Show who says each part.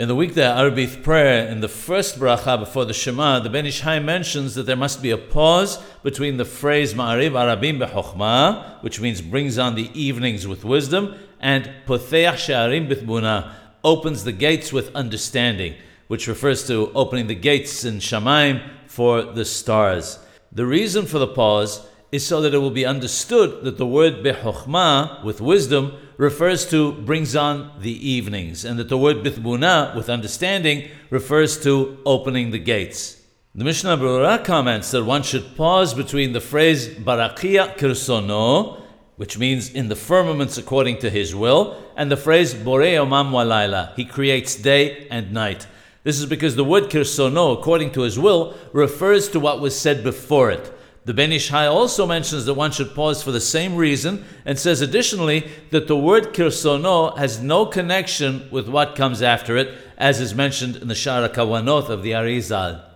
Speaker 1: In the weekday Arbith prayer, in the first bracha before the Shema, the Ben Ish mentions that there must be a pause between the phrase Ma'ariv Arabim bechokhmah, which means brings on the evenings with wisdom, and Potheach She'arim bithbuna, opens the gates with understanding, which refers to opening the gates in Shamaim for the stars. The reason for the pause is so that it will be understood that the word bechokhmah, with wisdom, refers to brings on the evenings, and that the word bithbuna, with understanding, refers to opening the gates. The Mishnah Berurah comments that one should pause between the phrase barakia kirsono, which means in the firmaments according to his will, and the phrase borei omam walayla, he creates day and night. This is because the word kirsono, according to his will, refers to what was said before it. The Ben Ish Hai also mentions that one should pause for the same reason and says additionally that the word kirsono has no connection with what comes after it, as is mentioned in the Sha'ar HaKawanot of the Arizal.